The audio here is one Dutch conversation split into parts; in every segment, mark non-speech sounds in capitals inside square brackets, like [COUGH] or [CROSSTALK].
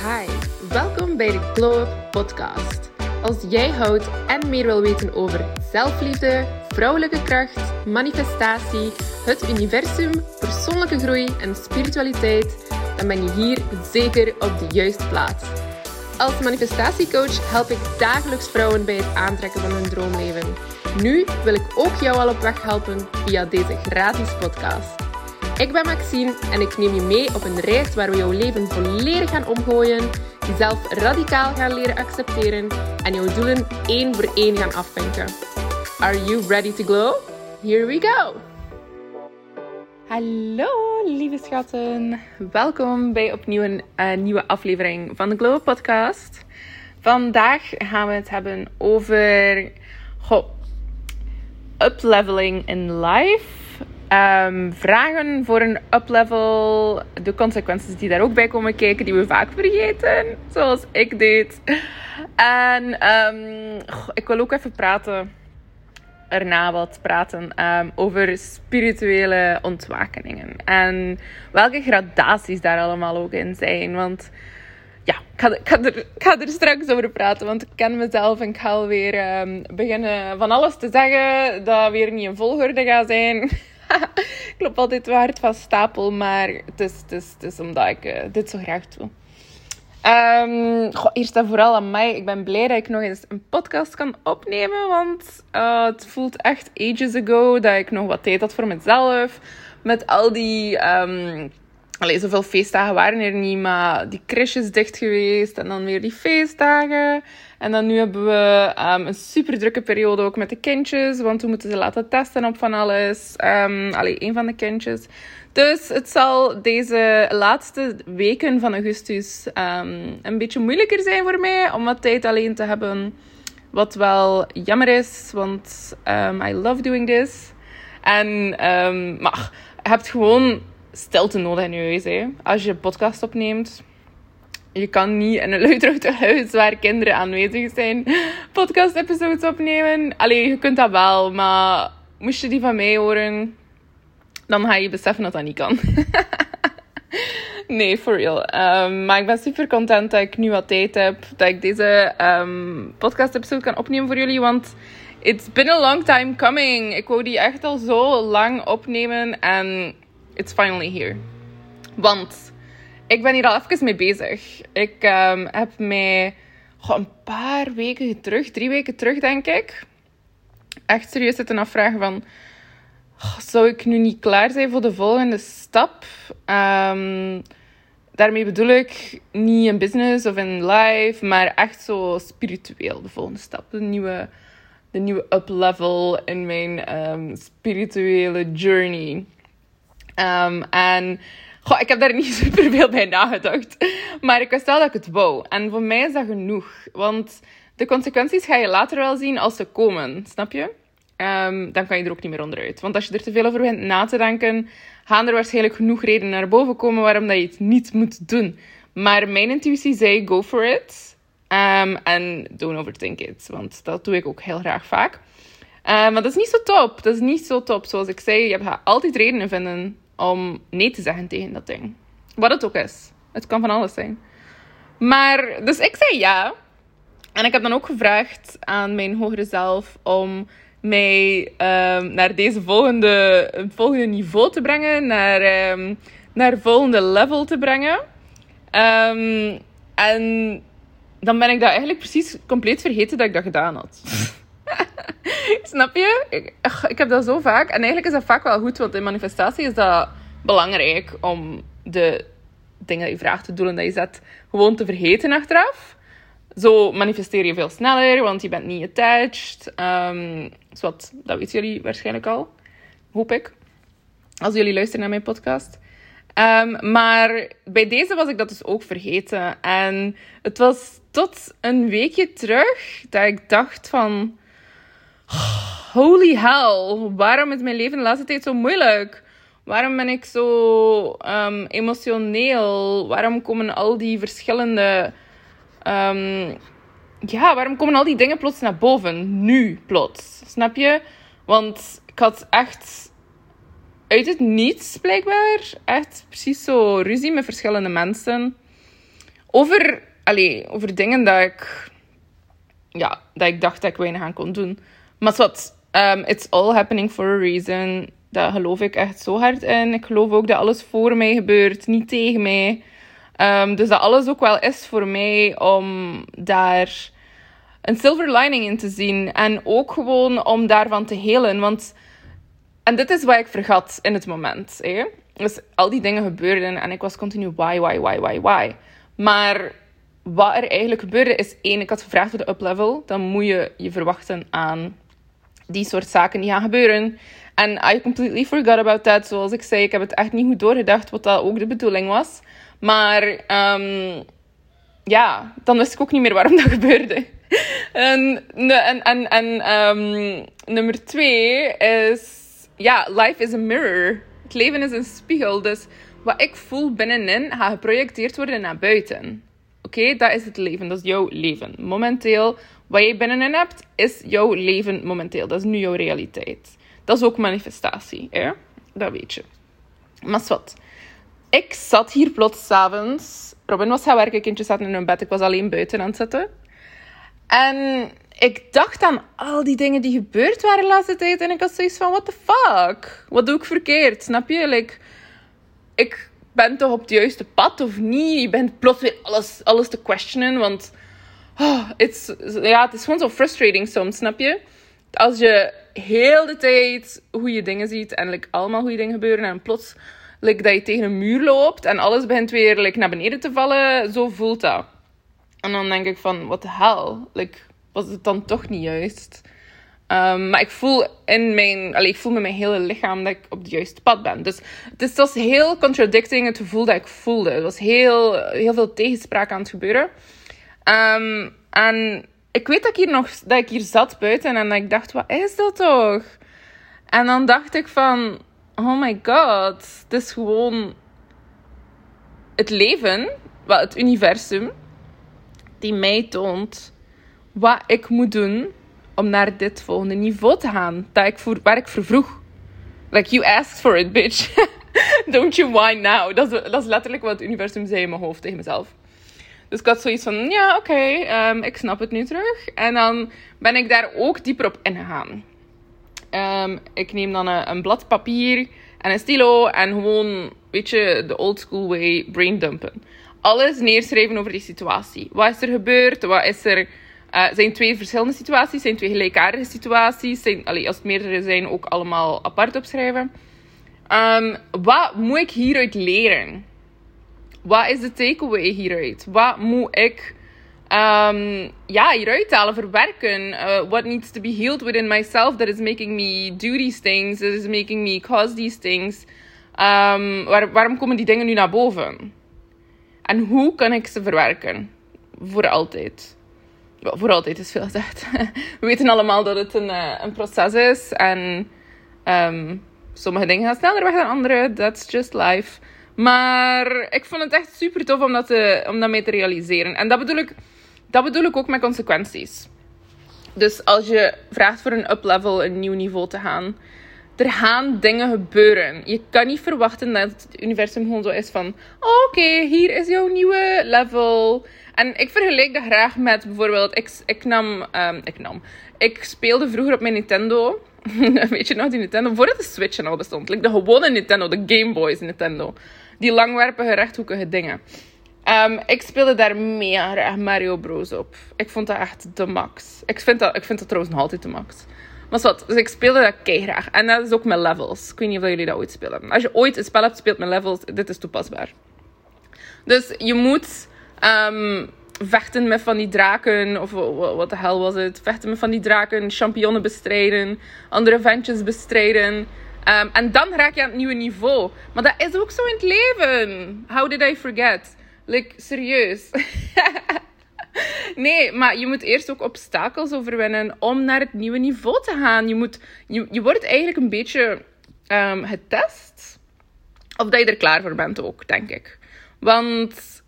Hi, welkom bij de Glow Up Podcast. Als jij houdt en meer wil weten over zelfliefde, vrouwelijke kracht, manifestatie, het universum, persoonlijke groei en spiritualiteit, dan ben je hier zeker op de juiste plaats. Als manifestatiecoach help ik dagelijks vrouwen bij het aantrekken van hun droomleven. Nu wil ik ook jou al op weg helpen via deze gratis podcast. Ik ben Maxine en ik neem je mee op een reis waar we jouw leven volledig gaan omgooien, jezelf radicaal gaan leren accepteren en jouw doelen één voor één gaan afvinken. Are you ready to glow? Here we go! Hallo lieve schatten, welkom bij opnieuw een uh, nieuwe aflevering van de Glow Podcast. Vandaag gaan we het hebben over goh, upleveling in life Um, vragen voor een uplevel, de consequenties die daar ook bij komen kijken, die we vaak vergeten, zoals ik deed. En um, ik wil ook even praten, erna wat praten, um, over spirituele ontwakeningen. En welke gradaties daar allemaal ook in zijn. Want ja, ik, ga er, ik ga, er, straks over praten, want ik ken mezelf en ik ga alweer beginnen van alles te zeggen dat weer niet in volgorde gaat zijn. [LAUGHS] ik loop altijd wel hard van stapel, maar het is, het is, het is omdat ik uh, dit zo graag doe. Um, goh, eerst en vooral aan mij. Ik ben blij dat ik nog eens een podcast kan opnemen. Want uh, het voelt echt ages ago dat ik nog wat tijd had voor mezelf. Met al die um, Allee, zoveel feestdagen waren er niet, maar die crèches dicht geweest en dan weer die feestdagen. En dan nu hebben we um, een super drukke periode ook met de kindjes, want we moeten ze laten testen op van alles. Um, allee, een van de kindjes. Dus het zal deze laatste weken van augustus um, een beetje moeilijker zijn voor mij om wat tijd alleen te hebben. Wat wel jammer is, want I love doing this. En, maar je hebt gewoon stilte nodig in je huis. Hè. Als je een podcast opneemt, je kan niet in een luidruchtig huis waar kinderen aanwezig zijn podcast-episodes opnemen. Alleen je kunt dat wel, maar moest je die van mij horen, dan ga je beseffen dat dat niet kan. [LAUGHS] nee, for real. Um, maar ik ben super content dat ik nu wat tijd heb, dat ik deze um, podcast-episode kan opnemen voor jullie, want it's been a long time coming. Ik wou die echt al zo lang opnemen en it's finally here. Want ik ben hier al even mee bezig. Ik um, heb mij goh, een paar weken terug, drie weken terug denk ik, echt serieus zitten afvragen van... Zou ik nu niet klaar zijn voor de volgende stap? Um, daarmee bedoel ik niet in business of in life, maar echt zo spiritueel de volgende stap. De nieuwe, de nieuwe up-level in mijn um, spirituele journey. Um, en goh, ik heb daar niet [LAUGHS] super veel bij nagedacht. Maar ik wist wel dat ik het wou. En voor mij is dat genoeg. Want de consequenties ga je later wel zien als ze komen. Snap je? Um, dan kan je er ook niet meer onderuit. Want als je er te veel over begint na te denken, gaan er waarschijnlijk genoeg redenen naar boven komen waarom dat je het niet moet doen. Maar mijn intuïtie zei: go for it. Um, en don't overthink it. Want dat doe ik ook heel graag vaak. Maar dat is niet zo top. Dat is niet zo top. Zoals ik zei, je gaat altijd redenen vinden om nee te zeggen tegen dat ding. Wat het ook is. Het kan van alles zijn. Maar, dus ik zei ja. En ik heb dan ook gevraagd aan mijn hogere zelf om mij um, naar deze volgende, volgende niveau te brengen. Naar, um, naar volgende level te brengen. Um, en dan ben ik dat eigenlijk precies compleet vergeten dat ik dat gedaan had. [LAUGHS] Snap je? Ik, ik heb dat zo vaak. En eigenlijk is dat vaak wel goed, want in manifestatie is dat belangrijk om de dingen die je vraagt, de doelen die je zet, gewoon te vergeten achteraf. Zo manifesteer je veel sneller, want je bent niet attached. Um, dat weten jullie waarschijnlijk al, hoop ik. Als jullie luisteren naar mijn podcast. Um, maar bij deze was ik dat dus ook vergeten. En het was tot een weekje terug dat ik dacht van... Holy hell, waarom is mijn leven de laatste tijd zo moeilijk? Waarom ben ik zo um, emotioneel? Waarom komen al die verschillende... Um, ja, waarom komen al die dingen plots naar boven? Nu plots. Snap je? Want ik had echt uit het niets blijkbaar echt precies zo ruzie met verschillende mensen. over, allee, over dingen dat ik, ja, dat ik dacht dat ik weinig aan kon doen. Maar wat, um, it's all happening for a reason. Daar geloof ik echt zo hard in. Ik geloof ook dat alles voor mij gebeurt, niet tegen mij. Um, dus dat alles ook wel is voor mij om daar een silver lining in te zien. En ook gewoon om daarvan te helen. Want, en dit is wat ik vergat in het moment. Hè? Dus al die dingen gebeurden en ik was continu why, why, why, why, why. Maar wat er eigenlijk gebeurde is één, ik had gevraagd voor de uplevel. Dan moet je je verwachten aan die soort zaken die gaan gebeuren. En I completely forgot about that. Zoals ik zei, ik heb het echt niet goed doorgedacht wat dat ook de bedoeling was. Maar um, ja, dan wist ik ook niet meer waarom dat gebeurde. [LAUGHS] en en, en, en um, nummer twee is... Ja, life is a mirror. Het leven is een spiegel. Dus wat ik voel binnenin gaat geprojecteerd worden naar buiten. Oké, dat is het leven. Dat is jouw leven. Momenteel, wat je binnenin hebt, is jouw leven momenteel. Dat is nu jouw realiteit. Dat is ook manifestatie. Hè? Dat weet je. Maar wat? Ik zat hier plots s'avonds. Robin was gaan werken, kindjes zaten in hun bed. Ik was alleen buiten aan het zitten. En ik dacht aan al die dingen die gebeurd waren de laatste tijd. En ik had zoiets van, what the fuck? Wat doe ik verkeerd? Snap je? Like, ik ben toch op het juiste pad of niet? Je bent plots weer alles, alles te questionen. Want oh, it's, ja, het is gewoon zo frustrating soms, snap je? Als je heel de tijd hoe je dingen ziet en allemaal goede dingen gebeuren en plots dat je tegen een muur loopt en alles begint weer naar beneden te vallen, zo voelt dat. En dan denk ik van, wat de hel? Like, was het dan toch niet juist? Um, maar ik voel in mijn, allee, ik voel met mijn hele lichaam dat ik op het juiste pad ben. Dus het is, was heel contradicting het gevoel dat ik voelde. Er was heel, heel veel tegenspraak aan het gebeuren. Um, en ik weet dat ik hier nog dat ik hier zat buiten en dat ik dacht, wat is dat toch? En dan dacht ik van, oh my god, het is gewoon het leven, wat het universum, die mij toont wat ik moet doen om naar dit volgende niveau te gaan. Dat ik voor, waar ik voor vroeg. Like, you asked for it, bitch. [LAUGHS] Don't you whine now. Dat is, dat is letterlijk wat het universum zei in mijn hoofd tegen mezelf. Dus ik had zoiets van, ja, oké, ehm, ik snap het nu terug. En dan ben ik daar ook dieper op ingegaan. Um, ik neem dan een, blad papier en een stilo en gewoon, weet je, de old school way brain dumpen. Alles neerschrijven over die situatie. Wat is er gebeurd? Wat is er uh, zijn twee verschillende situaties, zijn twee gelijkaardige situaties. Zijn, als het meerdere zijn, ook allemaal apart opschrijven. Um, wat moet ik hieruit leren? Wat is de takeaway hieruit? Wat moet ik um, ja, hieruit halen, verwerken? Uh, what needs to be healed within myself that is making me do these things, that is making me cause these things? Um, waar, waarom komen die dingen nu naar boven? En hoe kan ik ze verwerken? Voor altijd voor altijd is veel gezegd. [LAUGHS] We weten allemaal dat het een, uh, een proces is. En um, sommige dingen gaan sneller weg dan andere. That's just life. Maar ik vond het echt super tof om dat, om dat mee te realiseren. En dat bedoel, ik, dat bedoel ik ook met consequenties. Dus als je vraagt voor een uplevel, een nieuw niveau te gaan, er gaan dingen gebeuren. Je kan niet verwachten dat het universum gewoon zo is van: oké, hier is jouw nieuwe level. En ik vergelijk dat graag met bijvoorbeeld, ik, ik nam, um, ik nam, ik speelde vroeger op mijn Nintendo. [LAUGHS] Weet je nog, die Nintendo, voordat de Switch al bestond. Like de gewone Nintendo, de Game Boys Nintendo. Die langwerpige, rechthoekige dingen. Um, ik speelde daar mega graag Mario Bros op. Ik vond dat echt de max. Ik vind dat, ik vind dat trouwens nog altijd de max. Maar wat, dus ik speelde dat kei graag. En dat is ook met levels. Ik weet niet of jullie dat ooit spelen. Als je ooit een spel hebt speelt met levels, dit is toepasbaar. Dus je moet um, vechten met van die draken, of wat de hel was het? Vechten met van die draken, champignonnen bestrijden, andere ventjes bestrijden. Um, en dan raak je aan het nieuwe niveau. Maar dat is ook zo in het leven. How did I forget? Like, serieus. [LAUGHS] nee, maar je moet eerst ook obstakels overwinnen om naar het nieuwe niveau te gaan. Je, moet, je, je wordt eigenlijk een beetje um, getest. Of dat je er klaar voor bent ook, denk ik. Want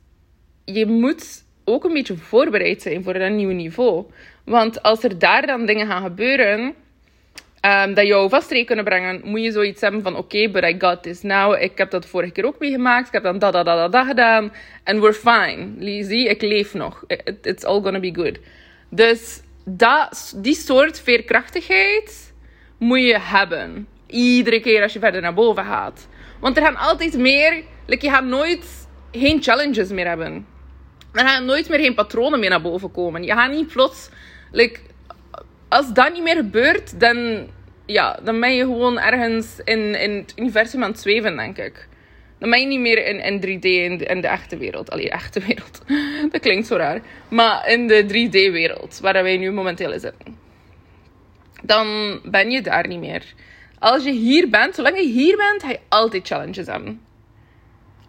je moet ook een beetje voorbereid zijn voor dat nieuwe niveau. Want als er daar dan dingen gaan gebeuren, um, dat jou vast kunnen brengen, moet je zoiets hebben van: oké, but I got this now. Ik heb dat vorige keer ook meegemaakt. Ik heb dan dat, dat, dat, dat, gedaan. En we're fine. Zie, ik leef nog. it's all gonna be good. Dus dat, die soort veerkrachtigheid moet je hebben. Iedere keer als je verder naar boven gaat. Want er gaan altijd meer. Like, je gaat nooit geen challenges meer hebben. Er gaan nooit meer geen patronen meer naar boven komen. Je gaat niet plots. Als dat niet meer gebeurt, dan, ja, dan ben je gewoon ergens in, in het universum aan het zweven, denk ik. Dan ben je niet meer in, in 3D, in, de echte wereld. Allee, echte wereld. [LAUGHS] dat klinkt zo raar. Maar in de 3D-wereld, waar wij nu momenteel in zitten. Dan ben je daar niet meer. Als je hier bent, zolang je hier bent, ga je altijd challenges hebben.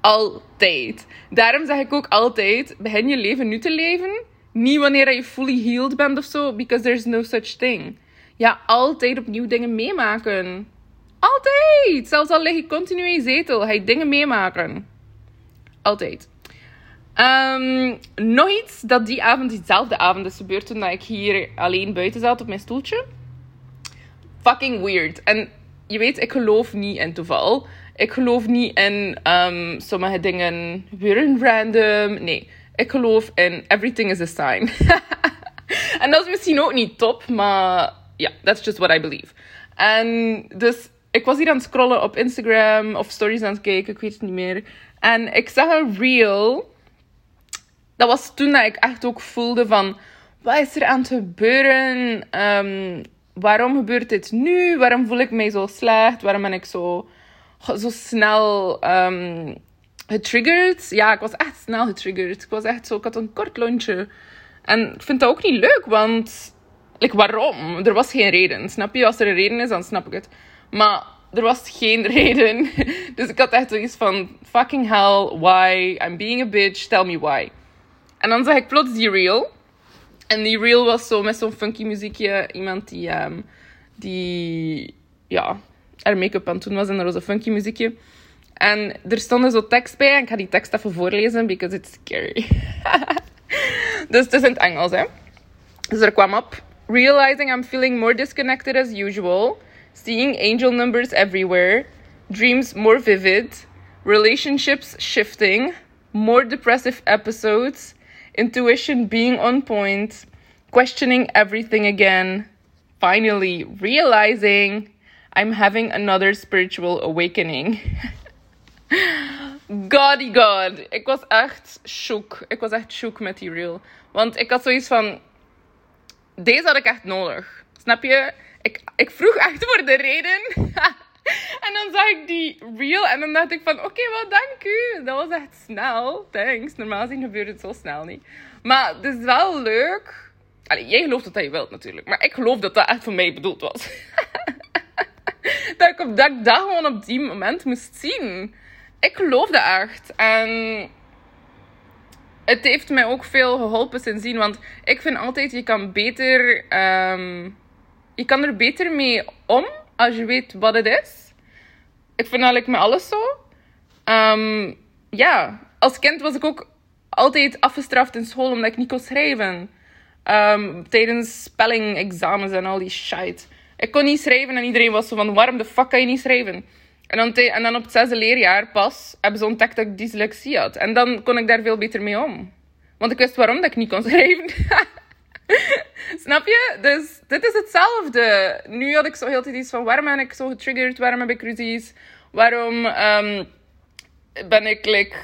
Altijd. Daarom zeg ik ook altijd: begin je leven nu te leven. Niet wanneer je fully healed bent of zo, because there's no such thing. Ja, altijd opnieuw dingen meemaken. Altijd! Zelfs al lig je continu in je zetel, ga je dingen meemaken. Altijd. Um, nog iets dat die avond, diezelfde avond is gebeurd toen ik hier alleen buiten zat op mijn stoeltje. Fucking weird. En je weet, ik geloof niet in toeval. Ik geloof niet in um, sommige dingen weer een random. Nee, ik geloof in everything is a sign. [LAUGHS] en dat is misschien ook niet top, maar ja, yeah, that's just what I believe. En dus ik was hier aan het scrollen op Instagram of stories aan het kijken, ik weet het niet meer. En ik zag een reel. Dat was toen dat ik echt ook voelde van, wat is er aan het gebeuren? Um, waarom gebeurt dit nu? Waarom voel ik mij zo slecht? Waarom ben ik zo, zo snel um, getriggerd? Ja, ik was echt snel getriggerd. Ik was echt zo, ik had een kort lontje. En ik vind dat ook niet leuk, want like, waarom? Er was geen reden. Snap je? Als er een reden is, dan snap ik het. Maar er was geen [LAUGHS] reden. Dus ik had echt zoiets van: fucking hell, why? I'm being a bitch, tell me why. En dan zag ik plots die reel. En die reel was zo met zo'n funky muziekje. Iemand die, um, die ja, er make-up aan toen was en er was een funky muziekje. En er stond zo tekst bij. En ik ga die tekst even voorlezen, because it's scary. [LAUGHS] dus het is in het Engels, hè. Dus er kwam op. Realizing I'm feeling more disconnected as usual. Seeing angel numbers everywhere. Dreams more vivid. Relationships shifting. More depressive episodes intuition being on point, questioning everything again, finally realizing I'm having another spiritual awakening. [LAUGHS] Goddy God. Ik was echt shook. Ik was echt shook met die reel. Want ik had zoiets van... Deze had ik echt nodig. Snap je? Ik, ik vroeg echt voor de reden. [LAUGHS] En dan zag ik die reel en dan dacht ik van, oké, wel dank u. Dat was echt snel. Thanks. Normaal gezien gebeurt het zo snel niet. Maar het is wel leuk. Allee, jij gelooft dat, je wilt natuurlijk. Maar ik geloof dat dat echt voor mij bedoeld was. [LAUGHS] dat, ik op, dat dat gewoon op die moment moest zien. Ik geloof dat echt. En het heeft mij ook veel geholpen sindsdien. Want ik vind altijd, je kan beter... Um, je kan er beter mee om als je weet wat het is. Ik vind eigenlijk met alles zo. Um, ja, als kind was ik ook altijd afgestraft in school omdat ik niet kon schrijven. Um, tijdens spelling-examens en al die shit. Ik kon niet schrijven en iedereen was zo van, waarom de fuck kan je niet schrijven? En dan, op het zesde leerjaar pas hebben ze ontdekt dat ik dyslexie had. En dan kon ik daar veel beter mee om. Want ik wist waarom dat ik niet kon schrijven. [LAUGHS] Snap je? Dus dit is hetzelfde. Nu had ik zo heel tijd iets van waarom ben ik zo getriggerd? Waarom heb ik ruzies? Waarom um, ben ik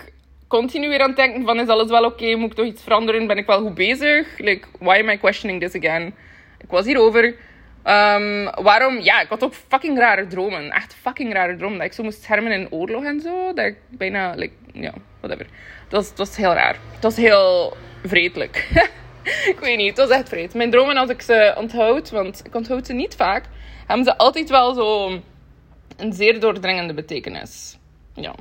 continu weer aan het denken van is alles wel oké? Moet ik toch iets veranderen? Ben ik wel goed bezig? Like, why am I questioning this again? Ik was hierover. Um, waarom? Ja, ik had ook fucking rare dromen. Echt fucking rare dromen. Dat ik zo moest schermen in oorlog en zo. Dat ik bijna, like, ja, whatever. Dat was, dat was heel raar. Het was heel vredelijk. [LAUGHS] ik weet niet, het was echt vreed. Mijn dromen, als ik ze onthoud, want ik onthoud ze niet vaak, hebben ze altijd wel zo een zeer doordringende betekenis. Ja,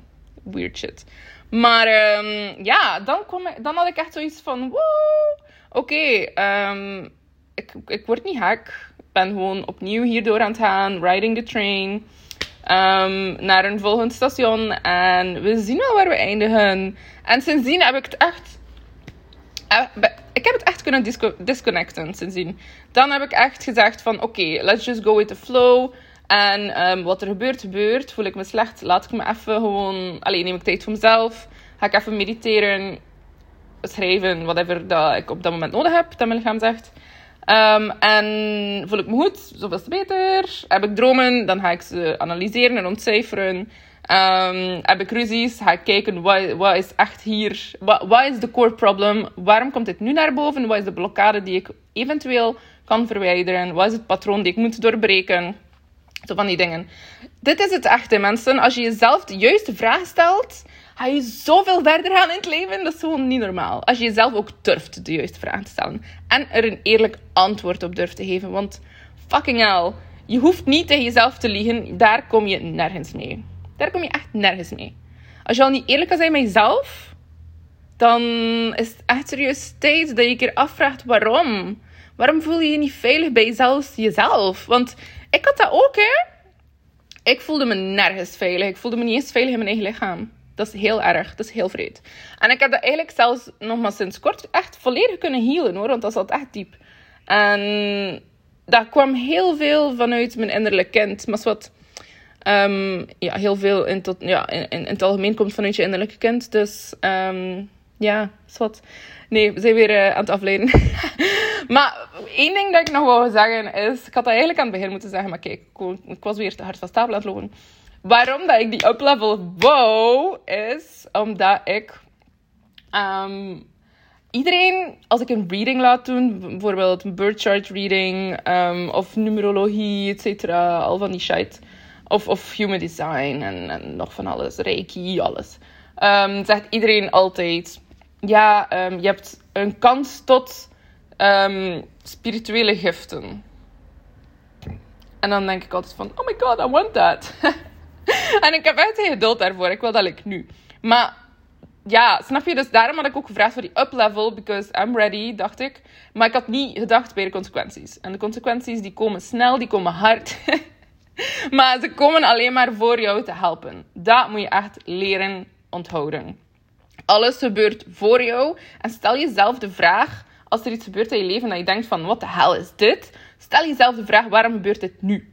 weird shit. Maar um, ja, dan, kom ik, dan had ik echt zoiets van: wow, oké, um, ik, ik word niet gek. Ben gewoon opnieuw hierdoor aan het gaan, riding the train. Um, naar een volgend station. En we zien wel waar we eindigen. En sindsdien heb ik het echt. Eh, ik heb het echt kunnen disconnecten sindsdien. Dan heb ik echt gezegd van oké, let's just go with the flow. En ehm, wat er gebeurt, gebeurt. Voel ik me slecht, laat ik me even gewoon... Alleen neem ik tijd voor mezelf. Ga ik even mediteren, schrijven, whatever dat ik op dat moment nodig heb, dat mijn lichaam zegt. Um, en voel ik me goed, zoveel te beter. Heb ik dromen, dan ga ik ze analyseren en ontcijferen. Um, heb ik ruzies, ga ik kijken wat, wat is echt hier, wat, wat is de core problem, waarom komt dit nu naar boven, wat is de blokkade die ik eventueel kan verwijderen, wat is het patroon die ik moet doorbreken. Zo van die dingen. Dit is het echte, mensen. Als je jezelf de juiste vraag stelt, ga je zoveel verder gaan in het leven. Dat is gewoon niet normaal. Als je jezelf ook durft de juiste vraag te stellen. En er een eerlijk antwoord op durft te geven. Want fucking hell, je hoeft niet tegen jezelf te liegen. Daar kom je nergens mee. Daar kom je echt nergens mee. Als je al niet eerlijk kan zijn met jezelf, dan is het echt serieus tijd dat je keer afvraagt waarom. Waarom voel je je niet veilig bij jezelf? jezelf? Want ik had dat ook, hè. Ik voelde me nergens veilig. Ik voelde me niet eens veilig in mijn eigen lichaam. Dat is heel erg. Dat is heel vreed. En ik heb dat eigenlijk zelfs nog maar sinds kort echt volledig kunnen healen, hoor. Want dat zat echt diep. En dat kwam heel veel vanuit mijn innerlijk kind. Maar wat... Um, ja, heel veel in, tot, ja, in, in, het algemeen komt vanuit je innerlijke kind. Dus um, ja, wat. Nee, we zijn weer uh, aan het afleiden. [LAUGHS] maar één ding dat ik nog wou zeggen is... Ik had dat eigenlijk aan het begin moeten zeggen, maar kijk, ik was weer te hard van stapel aan het lopen. Waarom dat ik die uplevel wou, is omdat ik... Um, iedereen, als ik een reading laat doen, bijvoorbeeld een birth chart reading, um, of numerologie, et cetera, al van die shit... Of, of human design en, en nog van alles, reiki, alles. Um, zegt iedereen altijd ja, je hebt een kans tot spirituele giften. En dan denk ik altijd van, oh my god, I want that. [LAUGHS] [LAUGHS] en ik heb echt geen geduld daarvoor. Ik wil dat ik nu. Maar ja, snap je? Dus daarom had ik ook gevraagd voor die up-level, because I'm ready, dacht ik. Maar ik had niet gedacht bij de consequenties. En de consequenties die komen snel, die komen hard. [LAUGHS] maar ze komen alleen maar voor jou te helpen. Dat moet je echt leren onthouden. Alles gebeurt voor jou. En stel jezelf de vraag, als er iets gebeurt in je leven dat je denkt van, wat de hel is dit? Stel jezelf de vraag, waarom gebeurt dit nu?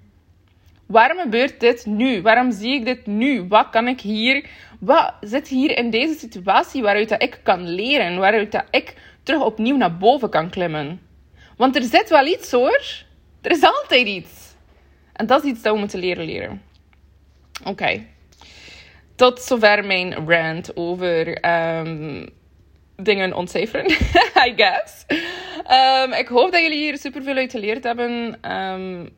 Waarom gebeurt dit nu? Waarom zie ik dit nu? Wat kan ik hier... Wat zit hier in deze situatie waaruit dat ik kan leren? Waaruit dat ik terug opnieuw naar boven kan klimmen? Want er zit wel iets hoor. Er is altijd iets. En dat is iets dat we moeten leren leren. Oké tot zover mijn rant over um, dingen ontcijferen, [LAUGHS] I guess. Um, ik hoop dat jullie hier super veel uit geleerd hebben. Um,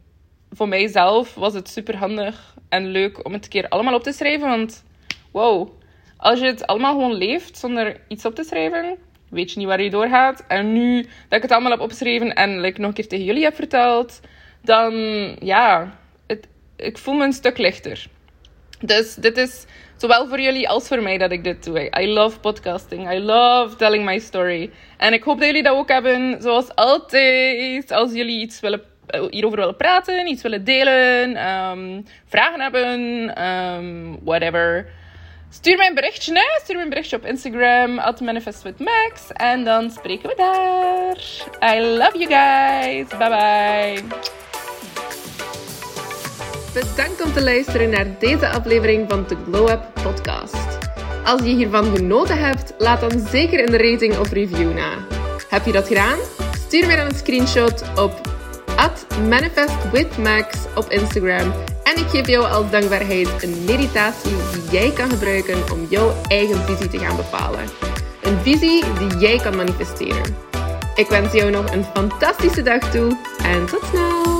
voor mijzelf was het super handig en leuk om het een keer allemaal op te schrijven. Want wow, als je het allemaal gewoon leeft zonder iets op te schrijven, weet je niet waar je doorgaat. En nu dat ik het allemaal heb opgeschreven en like, nog een keer tegen jullie heb verteld, dan ja, het, ik voel me een stuk lichter. Dus dit is zowel voor jullie als voor mij dat ik dit doe. I love podcasting. I love telling my story. En ik hoop dat jullie dat ook hebben. Zoals altijd. Als jullie iets willen, hierover willen praten, iets willen delen, um, vragen hebben, um, whatever. Stuur mij een berichtje? Stuur mij een berichtje op Instagram, at manifestwithmax. En dan spreken we daar. I love you guys. Bye bye. Bedankt om te luisteren naar deze aflevering van de Glow Up Podcast. Als je hiervan genoten hebt, laat dan zeker een rating of review na. Heb je dat gedaan? Stuur mij dan een screenshot op manifestwithmax op Instagram en ik geef jou als dankbaarheid een meditatie die jij kan gebruiken om jouw eigen visie te gaan bepalen. Een visie die jij kan manifesteren. Ik wens jou nog een fantastische dag toe en tot snel!